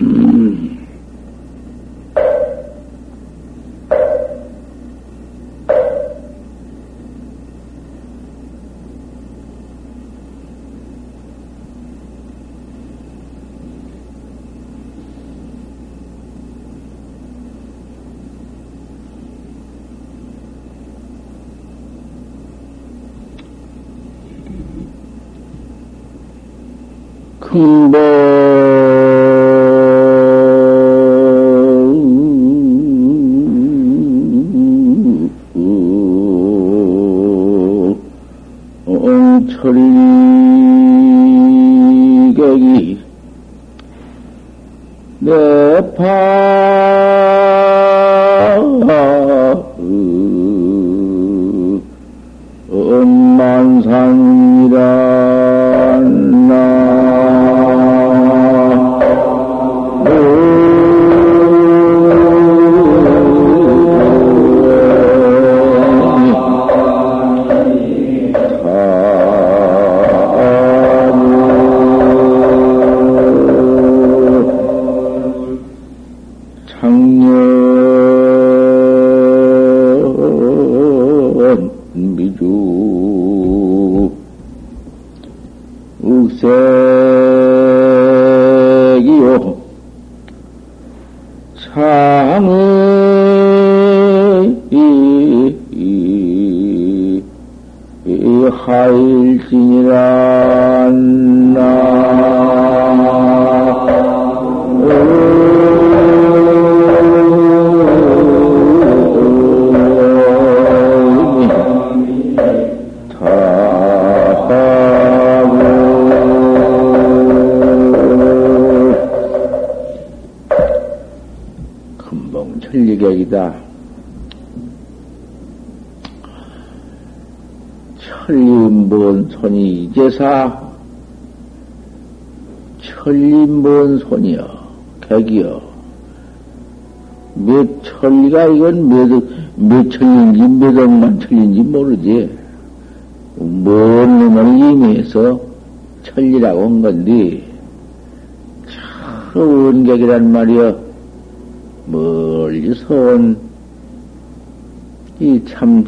Mm-hmm. 천리객이 손이 이제사. 천리먼 손이여 객이여. 몇 천리가 이건 몇, 몇 천리인지 몇 억만 천리인지 모르지. 먼 놈을 임해서 천리라고 한 건데 참 원객이란 말이여. 멀리서 온 이 참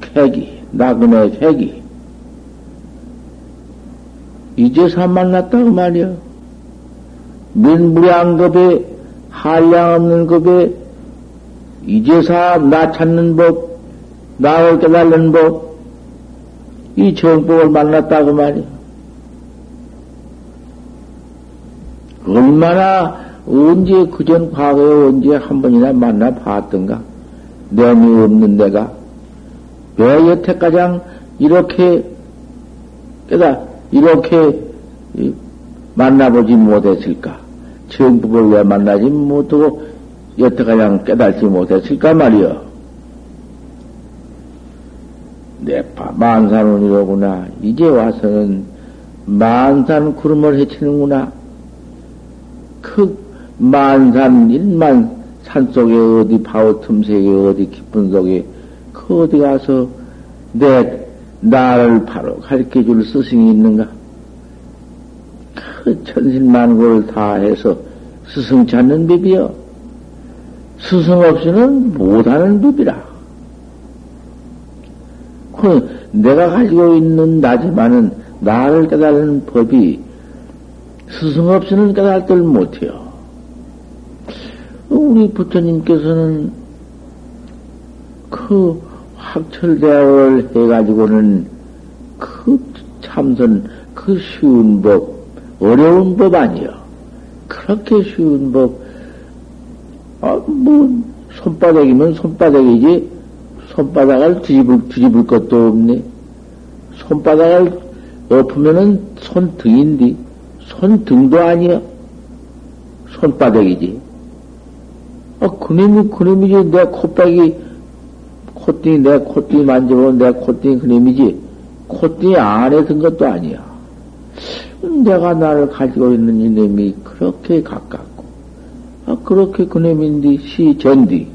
객이, 나그네 객이, 이제서 만났다고 말이야. 민무량급에, 한량 없는 급에, 이제서 나 찾는 법, 나를 깨달는 법, 이 정법을 만났다고 말이야. 얼마나 언제 그전 과거에 언제 한 번이나 만나 봤던가? 내이 없는 내가 왜 여태까지 이렇게 깨다 이렇게 만나보지 못했을까? 정법을 왜 만나지 못하고 여태까지 깨달지 못했을까 말이여. 내파 만산원이로구나. 이제 와서는 만산 구름을 헤치는구나. 그 만산 일만 산 속에 어디 바오 틈새에 어디 깊은 속에 그 어디 가서 내 나를 바로 가르쳐 줄 스승이 있는가? 그 천신만고를 다 해서 스승 찾는 법이여. 스승 없이는 못하는 법이라. 그 내가 가지고 있는 나지만은 나를 깨달는 법이 스승 없이는 깨달들 못해요. 우리 부처님께서는 그 확철대오를 해가지고는 그 참선, 그 쉬운 법, 어려운 법 아니요. 그렇게 쉬운 법, 아, 뭐, 손바닥이면 손바닥이지, 손바닥을 뒤집을, 뒤집을 것도 없네. 손바닥을 엎으면은 손등인데, 손등도 아니야. 손바닥이지. 아, 그놈이, 그놈이지. 내 콧박이, 콧등이, 내 콧등이 만져보면 내 콧등이 그놈이지. 콧등이 안에 든 것도 아니야. 내가 나를 가지고 있는 이놈이 그렇게 가깝고, 아, 그렇게 그놈인데, 시, 전디.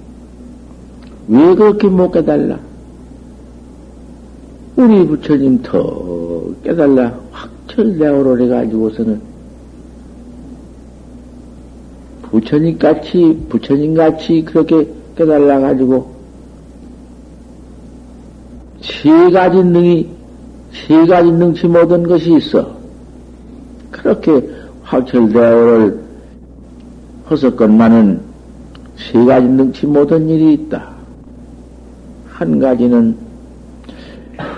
왜 그렇게 못 깨달라? 우리 부처님 더 깨달라. 확철대오를 해가지고서는 부처님 같이, 부처님 같이 그렇게 깨달아가지고, 세 가지 능이, 세 가지 능치 못한 것이 있어. 그렇게 확철대오를 허석건만은 세 가지 능치 못한 일이 있다. 한 가지는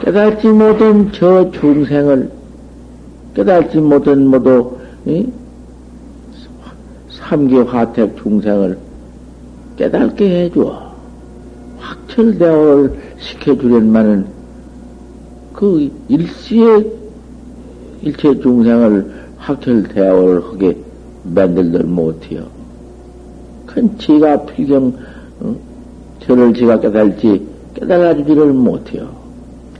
깨닫지 못한 저 중생을 깨닫지 못한 모두 삼계 화택 중생을 깨닫게 해줘. 확철대오를 시켜주련만은 그 일시에 일체 중생을 확철대오를 하게 만들들 못해요. 큰 지가 필경 어? 저를 지가 깨달지 깨달아주지를 못해요.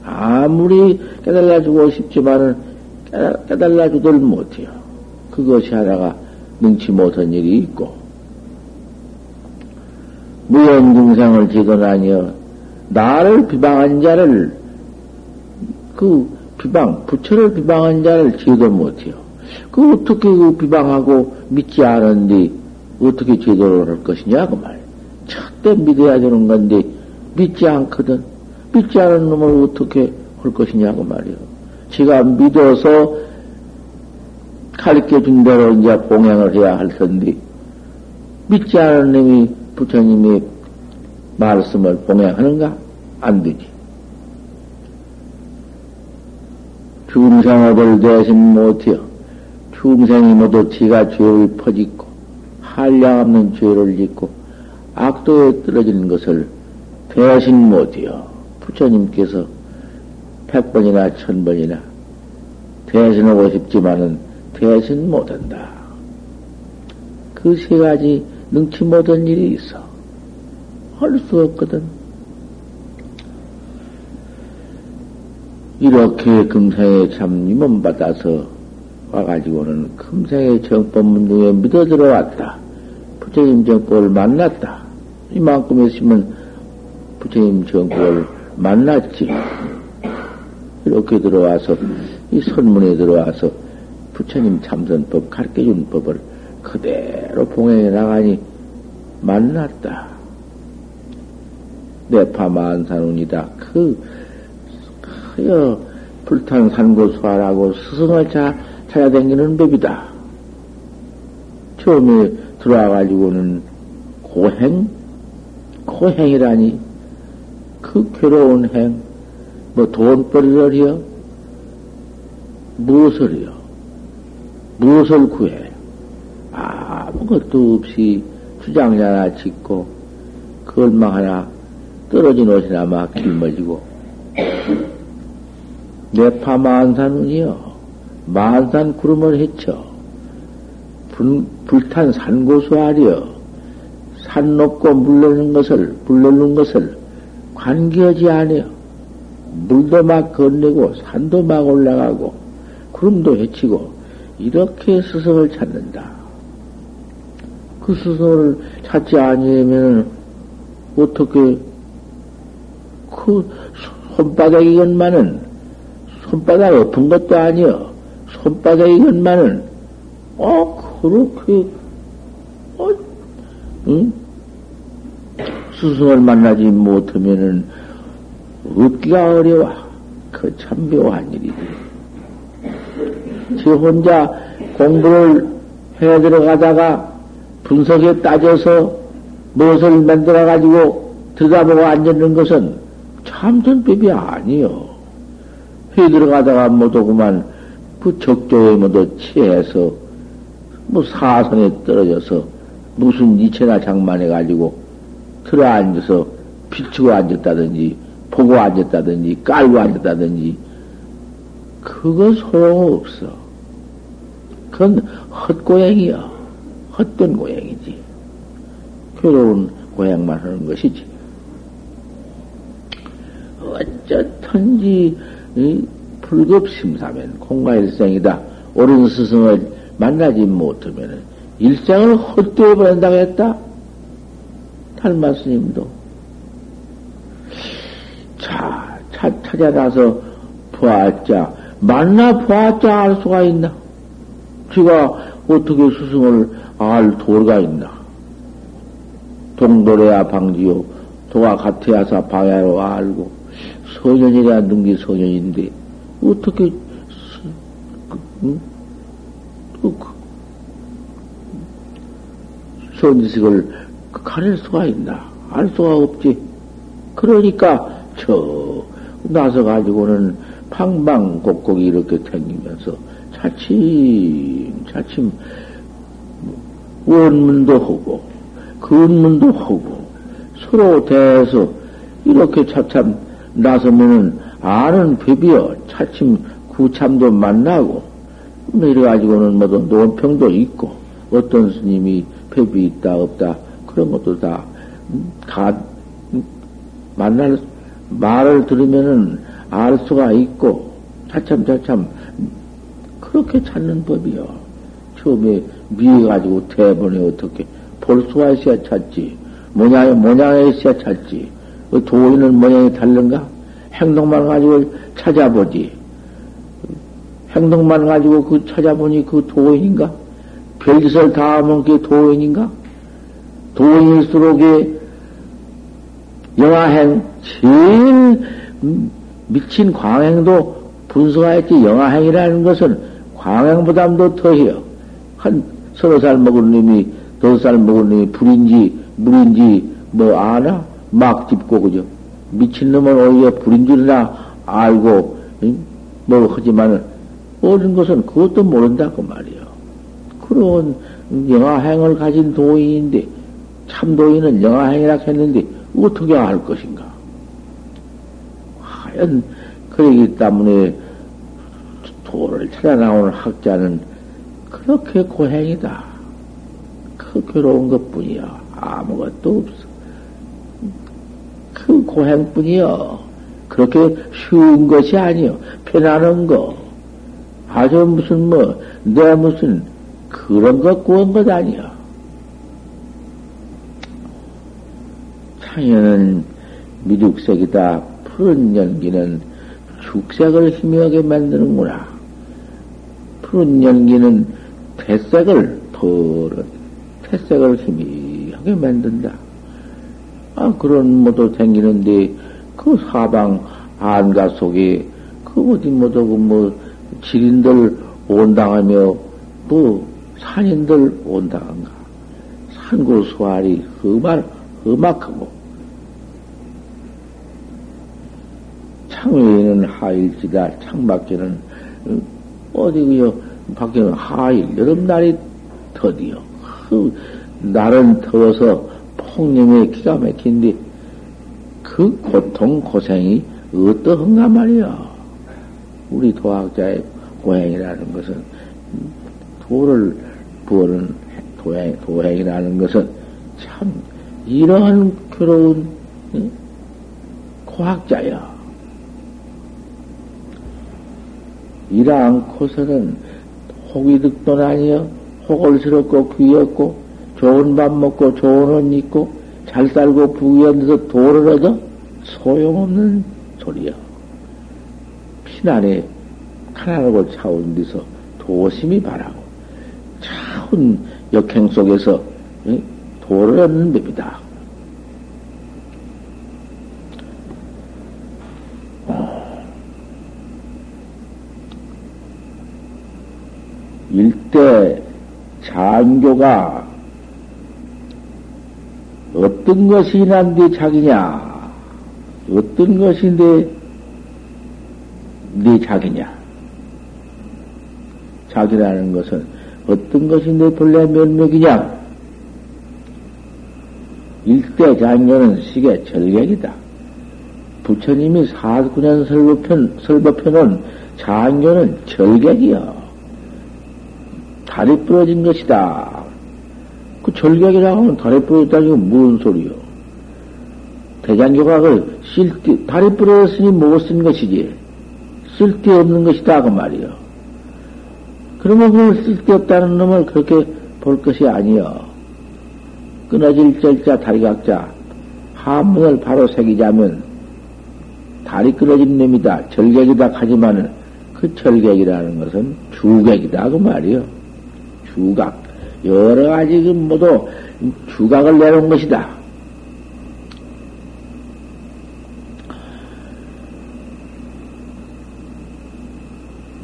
아무리 깨달아주고 싶지만은 깨달아주들 못해요. 그것이 하나가 능치 못한 일이 있고, 무연중생을 지도나니여 나를 비방한 자를 그 비방 부처를 비방한 자를 지도 못해요. 그 어떻게 그 비방하고 믿지 않은데 어떻게 제도를 할 것이냐 그 말. 첫때 믿어야 되는 건데 믿지 않거든. 믿지 않은 놈을 어떻게 할 것이냐고 말이요. 지가 믿어서 가르쳐 준 대로 이제 봉행을 해야 할 텐데, 믿지 않은 놈이 부처님이 말씀을 봉행하는가? 안 되지. 중생업을 대신 못해요. 중생이 모두 지가 죄를 퍼짓고, 한량 없는 죄를 짓고, 악도에 떨어지는 것을 대신 못해요. 부처님께서 백 번이나 천 번이나 대신하고 싶지만은 대신 못한다. 그 세 가지 능치 못한 일이 있어. 할 수 없거든. 이렇게 금생에 참 임원 받아서 와가지고는 금생의 정법 중에 믿어 들어왔다. 부처님 정법을 만났다. 이만큼 했으면 부처님 정법을 만났지. 이렇게 들어와서, 이 선문에 들어와서 부처님 참선법 가르쳐 준 법을 그대로 봉행해 나가니 만났다. 내파만산운이다. 그, 그여 불탄 산고수하라고 스승을 차, 찾아다니는 법이다. 처음에 들어와가지고는 고행? 고행이라니. 그 괴로운 행. 뭐 돈벌이를요? 무엇을요? 무엇을 구해? 아무것도 없이 주장이 하나 짓고, 그 얼마 하나 떨어진 옷이나 막 길머지고, 내파 만산은요, 만산 구름을 헤쳐, 불, 불탄 산고수 아리여, 산 높고 물 넣는 것을, 물 넣는 것을 관계하지 않아요. 물도 막 건네고 산도 막 올라가고 구름도 헤치고 이렇게 스승을 찾는다. 그 스승을 찾지 아니하면 어떻게 그 손바닥이건만은 손바닥 엎은 것도 아니여 손바닥이건만은 어 그렇게 어 응? 스승을 만나지 못하면은 얻기가 어려워. 그 참 묘한 일이지. 지 혼자 공부를 해 들어가다가 분석에 따져서 무엇을 만들어가지고 들어가보고 앉는 것은 참선법이 아니요. 해 들어가다가 못 오구만 그 적조에 모두 취해서 뭐 사선에 떨어져서 무슨 이체나 장만해가지고 들어 앉아서 비추고 앉았다든지 보고 앉았다든지 깔고 앉았다든지 그거 소용없어. 그건 헛고양이야. 헛된 고양이지. 괴로운 고양만 하는 것이지. 어쩌든지 불급심사면 공과일생이다. 옳은 스승을 만나지 못하면 일생을 헛되어 버린다고 했다. 탈마 스님도 자, 차, 찾아나서 보았자, 만나 보았자 알 수가 있나? 지가 어떻게 스승을 알 도가 있나? 동도래야 방지요. 도와 같아야사 방야로 알고, 소년이라 능기 소년인데, 어떻게, 응? 그, 그, 손지식을 가릴 수가 있나? 알 수가 없지. 그러니까, 저, 나서 가지고는 방방 곡곡 이렇게 다니면서 차츰, 차츰, 원문도 하고, 근문도 하고, 서로 대해서 이렇게 차참 나서면은 아는 법이여 차츰 구참도 만나고, 뭐 이래가지고는 뭐도 논평도 있고, 어떤 스님이 법이 있다, 없다, 그런 것도 다, 다, 만날, 말을 들으면은 알 수가 있고, 차참 차참, 그렇게 찾는 법이요. 처음에 미해 가지고 대본에 어떻게 볼 수가 있어야 찾지. 모양에, 모양에 있어야 찾지. 그 도인은 모양이 다른가? 행동만 가지고 찾아보지. 행동만 가지고 그 찾아보니 그 도인인가? 별짓을 다 하면 그게 도인인가? 도인일수록에 영화행 제일 미친 광행도 분석하였지 영화행이라는 것은 광행보다도 더해요. 한 서너 살 먹은 놈이 다섯 살 먹은 놈이 불인지 물인지 뭐 아나? 막 짚고 그죠? 미친 놈은 오히려 불인 줄이나 알고 뭐 하지만 어린 것은 그것도 모른다고 말이요. 그런 영화행을 가진 도인인데 참 도인은 영화행이라 했는데 어떻게 알 것인가? 하연 그러기 때문에 도를 찾아 나오는 학자는 그렇게 고행이다. 그 괴로운 것 뿐이야. 아무것도 없어. 그 고행뿐이요. 그렇게 쉬운 것이 아니요. 편안한 거. 아주 무슨 뭐, 내 무슨 그런 것 구한 것 아니야. 창현은 미륵색이다. 푸른 연기는 죽색을 희미하게 만드는구나. 푸른 연기는 태색을 푸른 태색을 희미하게 만든다. 아 그런 모도 댕기는데 그 사방 안가 속에 그 어디 모두 뭐 지린들 온당하며 뭐 산인들 온당한가 산고 수알이 험한 험악하고 창외에는 하일지다 창밖에는 어, 어디 그요 밖에는 하일 여름날이 더디요. 그 날은 더워서 폭염에 기가 막힌데 그 고통 고생이 어떠한가 말이야. 우리 도학자의 고행이라는 것은 도를 부어는 도행, 도행이라는 것은 참 이러한 괴로운 고학자야. 이러 않고서는 혹이 득돈 아니여 호걸스럽고 귀엽고 좋은 밥 먹고 좋은 옷 입고 잘 살고 부귀한데서 도를 얻어 소용없는 소리야. 피난에 가난하고 차운 데서 도심이 바라고 차운 역행 속에서 도를 얻는 법이다. 일대 장교가 어떤 것이 난데 자기냐? 어떤 것인데 네 자기냐? 자기라는 것은 어떤 것인데 본래 면목이냐? 일대 장교는 시계 절객이다. 부처님이 사구년 설법편, 설법편은 장교는 절객이요. 다리 부러진 것이다. 그 절격이라고 하면 다리 부러졌다는 건 무슨 소리요? 대장교가 그 쓸데, 다리 부러졌으니 못 쓴 것이지. 쓸데없는 것이다. 그 말이요. 그러면 그걸 쓸데없다는 놈을 그렇게 볼 것이 아니요. 끊어질 절자 다리각자 한문을 바로 새기자면 다리 끊어진 놈이다. 절객이다 하지만은 그 절객이라는 것은 주객이다. 그 말이요. 주각, 여러 가지 그 모두 주각을 내놓은 것이다.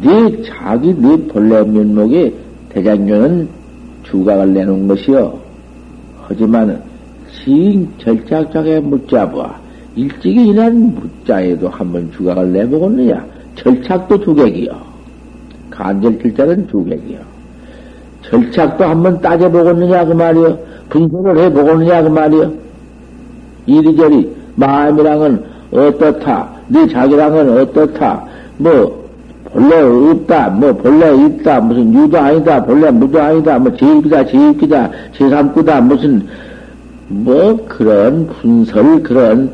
네 자기 네 본래 면목에 대장교는 주각을 내놓은 것이요. 하지만 시인 절착착에 묻자봐 일찍이 일한 묻자에도 한번 주각을 내보겠느냐? 절착도 두객이요. 간절길자는 두객이요. 절착도 한번 따져보겠느냐 그 말이요. 분석을 해보겠느냐 그 말이요. 이리저리 마음이랑은 어떻다. 네 자기랑은 어떻다. 뭐 본래 없다. 뭐 본래 있다. 무슨 유도 아니다. 본래 무도 아니다. 뭐 제입이다. 제입기다. 제삼구다. 무슨 뭐 그런 분설 그런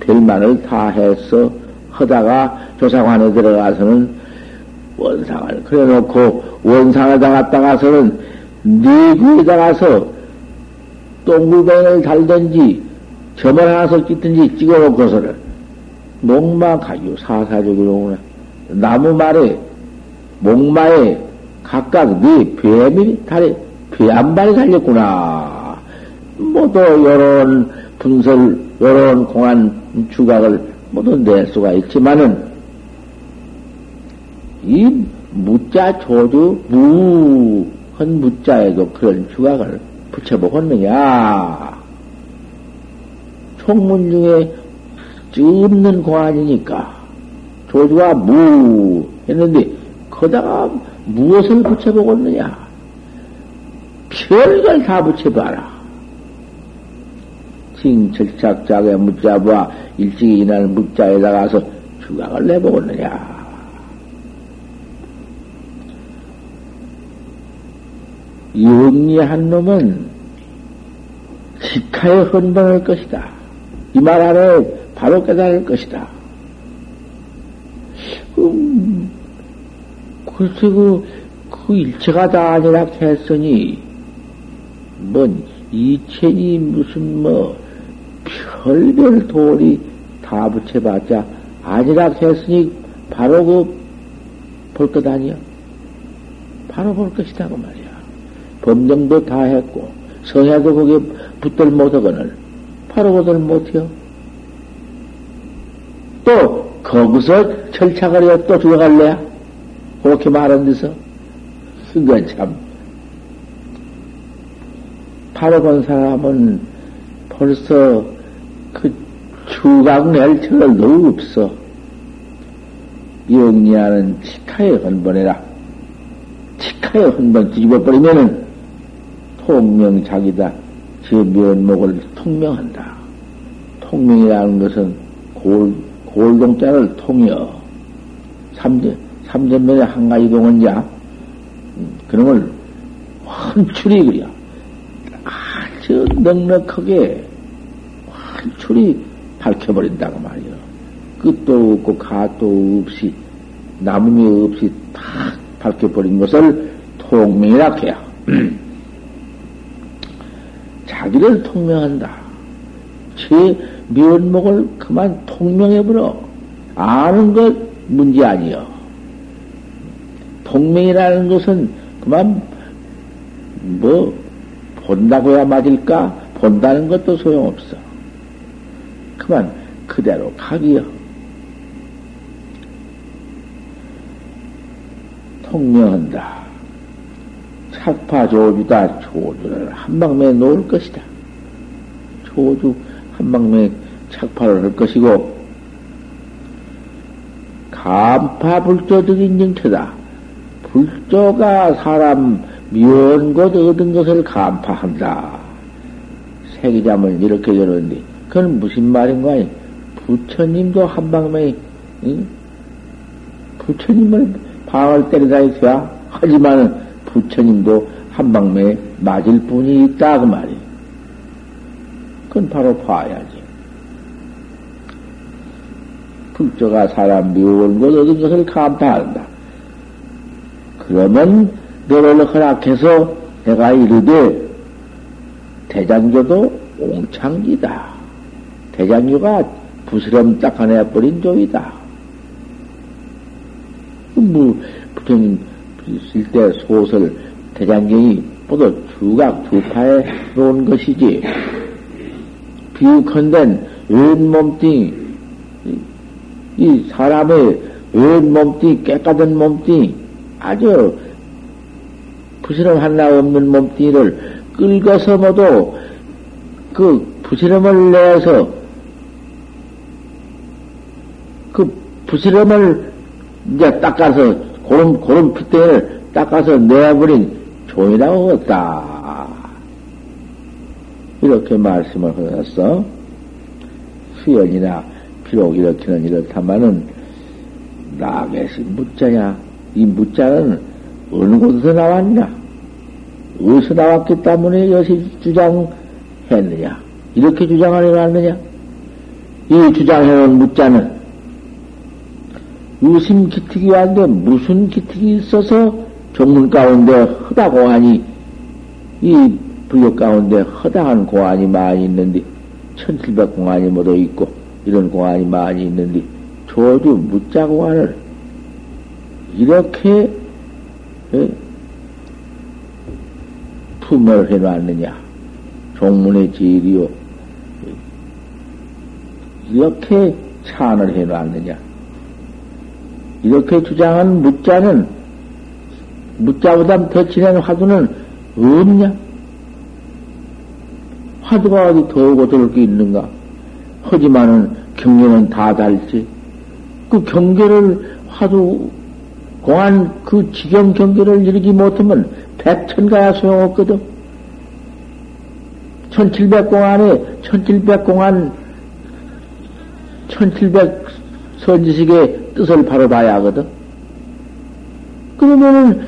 별만을 다 해서 하다가 조사관에 들어가서는 원상을 그래놓고 원상에다 갔다가서는 네구에다 가서 똥구뱅을 달든지 점을 하나서 찍든지 찍어놓고서는 목마 가유 사사적으로 나무 말에 목마에 각각 네 뱀이 달에 뱀발이 달렸구나. 모두 요런 분설 요런 공안 주각을 모두 낼 수가 있지만은 이 무자 조주 무한 무자에도 그런 주각을 붙여보겠느냐? 총문 중에 없는 공안이니까 조주가 무 했는데 거다가 무엇을 붙여보겠느냐? 별걸 다 붙여봐라. 징철착작의 무자와 일찍이 이날 무자에다 가서 주각을 내보겠느냐. 영리한 놈은 직하에 헌방할 것이다. 이 말 안에 바로 깨달을 것이다. 음, 글쎄, 그, 그 일체가 다 아니라 했으니, 뭔, 이체니 무슨 뭐, 별별 도리 다 붙여봤자 아니라 했으니 바로 그 볼 것 아니야. 바로 볼 것이다 그 말이야. 범정도 다 했고 성야도 거기에 붙들 못하거늘 바로 붙들 못해요. 또 거기서 철착을 해야 또 들어갈래야? 그렇게 말한 데서 그건 참 바로 본 사람은 벌써 그 추각 낼 철도 없어. 영리하는 치카에 헌번해라. 치카에 헌번 뒤집어 버리면은 통명작이다. 제 면목을 통명한다. 통명이라는 것은 골, 골동자를 통여. 삼전, 삼전면에 한 가지 동원자. 그런 걸 환출이 그려. 아주 넉넉하게 환출이 밝혀버린다고 말이요. 끝도 없고 가도 없이 남음이 없이 다 밝혀버린 것을 통명이라 해야. 자기를 통명한다. 제 면목을 그만 통명해버려. 아는 것 문제 아니여. 통명이라는 것은 그만 뭐 본다고야 맞을까? 본다는 것도 소용없어. 그만 그대로 가기여. 통명한다. 착파 조주다. 조주를 한 방면에 놓을 것이다. 조주 한 방면에 착파를 할 것이고, 감파 불조적인 정체다. 불조가 사람 것 얻은 것을 감파한다. 세기자을 이렇게 저러는데, 그건 무슨 말인가? 부처님도 한 방면에, 응? 부처님을 방을 때리다 있어야 하지만 부처님도 한 방면에 맞을 뿐이 있다, 그 말이야. 그건 바로 봐야지. 불조가 사람 미운 것 얻은 것을 감파한다. 그러면 너를 허락해서 내가 이르되 대장교도 옹창기다. 대장교가 부스럼 닦아내버린 종이다. 뭐, 부처님 있을 때 소설, 대장경이 모두 두각 두파에 놓은 것이지. 비유컨대 왼 몸뚱이 이 사람의 왼 몸뚱이 깨끗한 몸뚱이 아주 부스럼 하나 없는 몸뚱이를 끌어서 모두 그 부스럼을 내서 그 부스럼을 이제 닦아서 고름 고름 핏대를 닦아서 내버린 종이라고 했다. 이렇게 말씀을 하셨어. 수연이나 비록 이렇게는 이렇다마는 나게시 무자냐. 이 무자는 어느 곳에서 나왔냐? 어디서 나왔기 때문에 여시 주장했느냐? 이렇게 주장을 해왔느냐? 이 주장해온 무자는 유심 기특이 왔는데 무슨 기특이 있어서 종문 가운데 허다 공안이 이 불교 가운데 허다한 공안이 많이 있는데 천칠백 공안이 모두 있고 이런 공안이 많이 있는데 조주 무자 공안을 이렇게 예? 품을 해놨느냐? 종문의 지리요. 이렇게 찬을 해놨느냐 이렇게 주장한 무자는 무자보다 더 진한 화두는 없냐? 화두가 어디 더우고 더울 게 있는가? 하지만은 경계는 다 달지. 그 경계를 화두 공안 그 지경 경계를 이루지 못하면 백천가야 소용없거든. 천칠백 공안에 천칠백 공안 천칠백 선지식의 뜻을 바로 봐야 하거든. 그러면은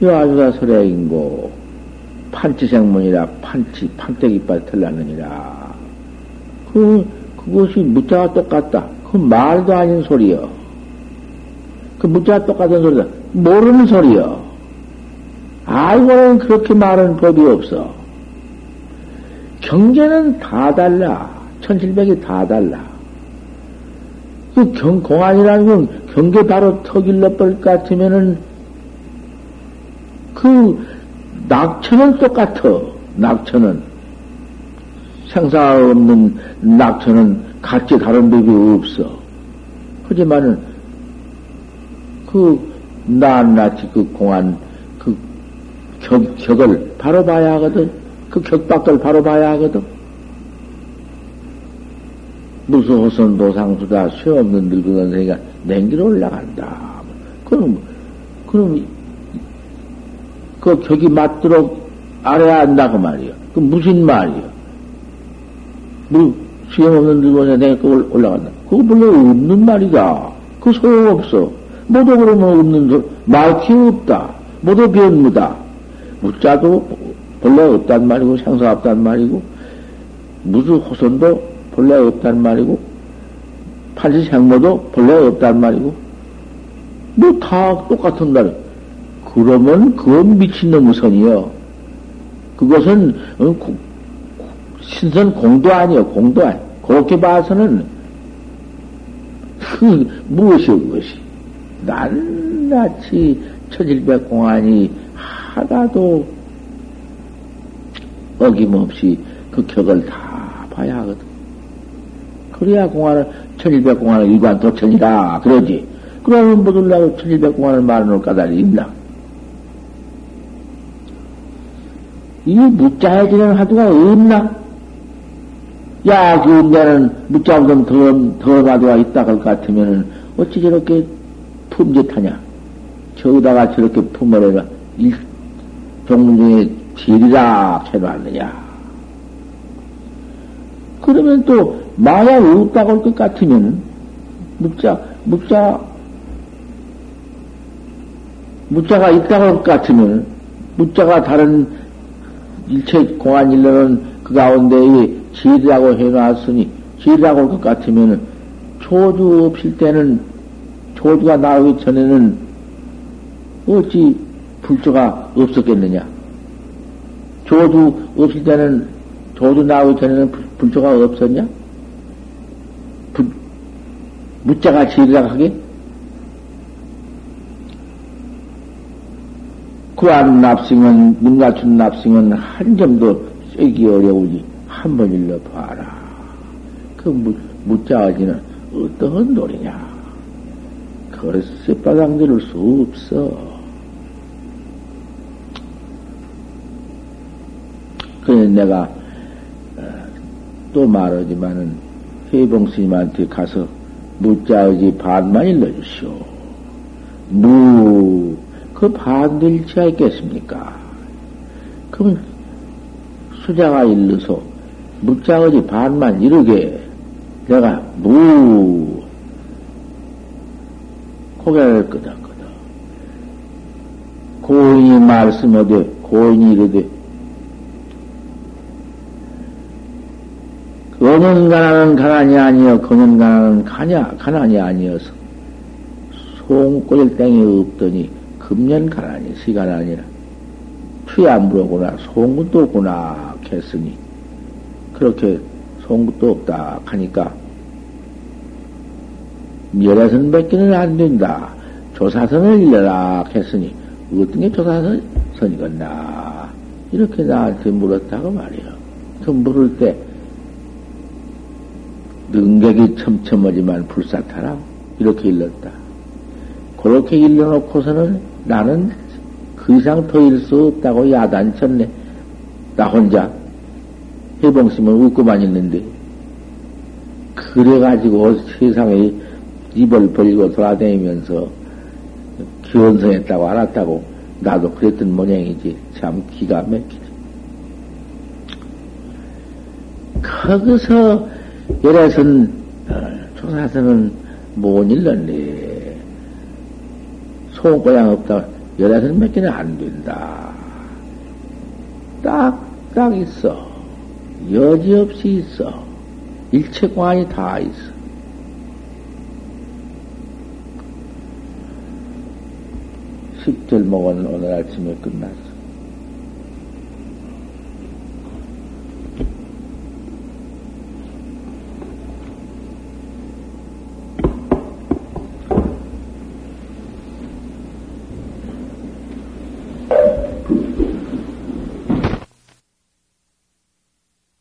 여아주가 설해인고 판치생문이라 판치 판때기빨 털나느니라. 그 그것이 무자가 똑같다. 그 말도 아닌 소리여. 그 무자가 똑같은 소리다. 모르는 소리여. 알고는 그렇게 말하는 법이 없어. 경계는 다 달라. 천칠백이 다 달라. 그 경, 공안이라는 건 경계 바로 터길러 버릴 것 같으면은 그 낙천은 똑같아. 낙천은. 생사 없는 낙천은 같이 다른 법이 없어. 하지만은 그 낱낱이 그 공안 그 격, 격을 바로 봐야 하거든. 그 격밖을 바로 봐야 하거든. 무수호선 도상수다 쇠없는 늙은 선생이가 냉기로 올라간다. 그럼, 그럼, 그 격이 맞도록 알아야 한다, 그 말이요. 그 무슨 말이요? 뭐, 수염 없는 늙은 선생이 그 올라간다. 그거 본래 없는 말이다. 그 소용없어. 모두 그러면 없는 소, 말기 없다. 모두 변무다. 무자도 본래 없단 말이고, 생사 없단 말이고, 무수 호선도 본래 없단 말이고, 팔지생모도 본래 없단 말이고, 뭐 다 똑같은 날. 그러면 그건 미친놈의 선이요. 그것은 어, 신선 공도 아니요, 공도 아니. 그렇게 봐서는 그 무엇이 그것이 낱낱이 천일백 공안이 하나도 어김없이 그 격을 다 봐야 하거든. 그래야 공안을, 천일백 공안을 일관 도천이다. 그러지. 그러면 뭐들라고 천일백 공안을 말해놓을 까닭이 있나? 이 무자해지는 화두가 없나? 야, 그 내는 무자보다 더, 더 화두가 있다 할 것 같으면은 어찌 저렇게 품짓하냐? 저기다가 저렇게 품어내가 일, 종문 중에 질이라 해놨느냐? 그러면 또 마야 없다고 할 것 같으면 묵자 묵자 묵자가 있다고 할 것 같으면 묵자가 다른 일체 공안 일로는 그 가운데에 지리라고 해놨으니 지리라고 할 것 같으면 조주 없을 때는 조주가 나오기 전에는 어찌 불조가 없었겠느냐? 조주 없을 때는 조주 나오기 전에는 불조가 없었냐? 무자가 지리라 하게? 구한 납승은, 눈 갖춘 납승은 한 점도 쐐기 어려우니 한 번 일러 봐라. 그 무, 무자어지는 어떠한 노래냐? 그걸 쌔바닥 들을 수 없어. 그래 내가 어, 또 말하지만은 회봉 스님한테 가서 무자의지 반만 일러주시오. 무, 그 반들 지하 있겠습니까? 그럼 수자가 일러서 무자의지 반만 이르게 내가 무, 고개를 끄덕끄덕. 고인이 말씀하되, 고인이 이르되, 어는 가난은 가난이 아니여, 그는 가난은 가냐, 가난이 아니어서, 송꼬질 땡이 없더니, 금년 가난이, 시가난이라. 추야안 물어구나, 송구도 없구나, 했으니, 그렇게 송구도 없다 하니까, 멸해선 뱉기는 안 된다. 조사선을 일러라 했으니, 어떤 게 조사선이겠나. 이렇게 나한테 물었다고 말이야. 그 물을 때, 능객이 첨첨하지만 불사타라. 이렇게 일렀다. 그렇게 일러놓고서는 나는 그 이상 더 일 수 없다고 야단쳤네. 나 혼자 해봉심을 웃고만 있는데. 그래가지고 세상에 입을 벌리고 돌아다니면서 기원성했다고 알았다고 나도 그랬던 모양이지. 참 기가 막히지. 거기서 어, 조사선은 못 일렀네. 소고양 없다. 열애선 몇 개는 안 된다. 딱, 딱 있어. 여지없이 있어. 일체 관이 다 있어. 십절 먹은 오늘 아침에 끝났어.